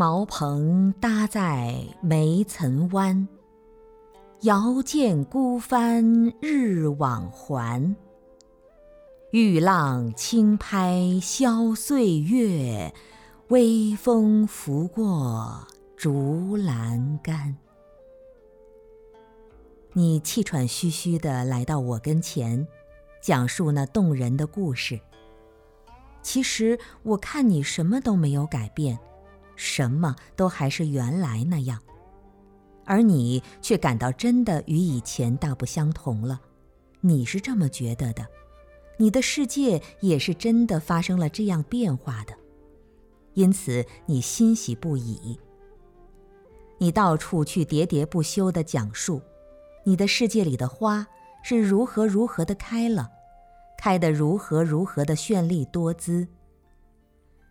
茅棚搭在梅岑湾，遥见孤帆日往还。玉浪轻拍消岁月，微风拂过竹栏杆。你气喘吁吁地来到我跟前，讲述那动人的故事。其实我看你什么都没有改变。什么都还是原来那样，而你却感到真的与以前大不相同了。你是这么觉得的，你的世界也是真的发生了这样变化的，因此你欣喜不已。你到处去喋喋不休地讲述，你的世界里的花是如何如何的开了，开得如何如何的绚丽多姿。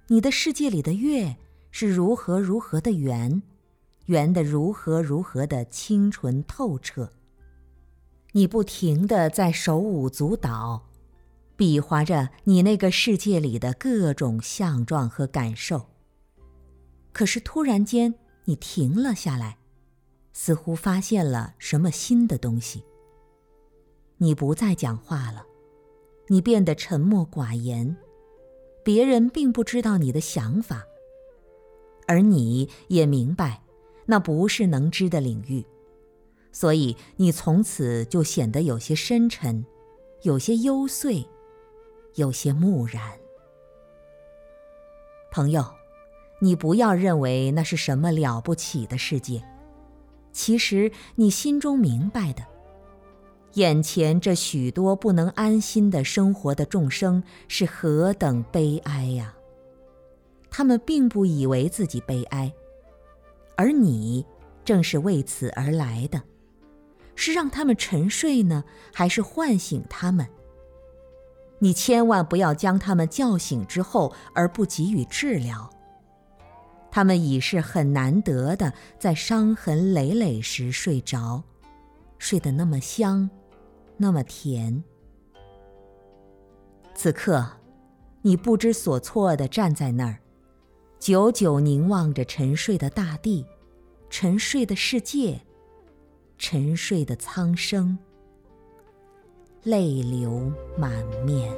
你的世界里的月。是如何如何的圆，圆的如何如何的清纯透彻。你不停的在手舞足蹈，比划着你那个世界里的各种相状和感受。可是突然间，你停了下来，似乎发现了什么新的东西。你不再讲话了，你变得沉默寡言，别人并不知道你的想法。而你也明白，那不是能知的领域，所以你从此就显得有些深沉，有些幽邃，有些木然。朋友，你不要认为那是什么了不起的世界，其实你心中明白的，眼前这许多不能安心的生活的众生是何等悲哀呀！他们并不以为自己悲哀，而你正是为此而来的，是让他们沉睡呢，还是唤醒他们？你千万不要将他们叫醒之后而不给予治疗。他们已是很难得的，在伤痕累累时睡着，睡得那么香，那么甜。此刻，你不知所措地站在那儿。久久凝望着沉睡的大地沉睡的世界沉睡的苍生泪流满面。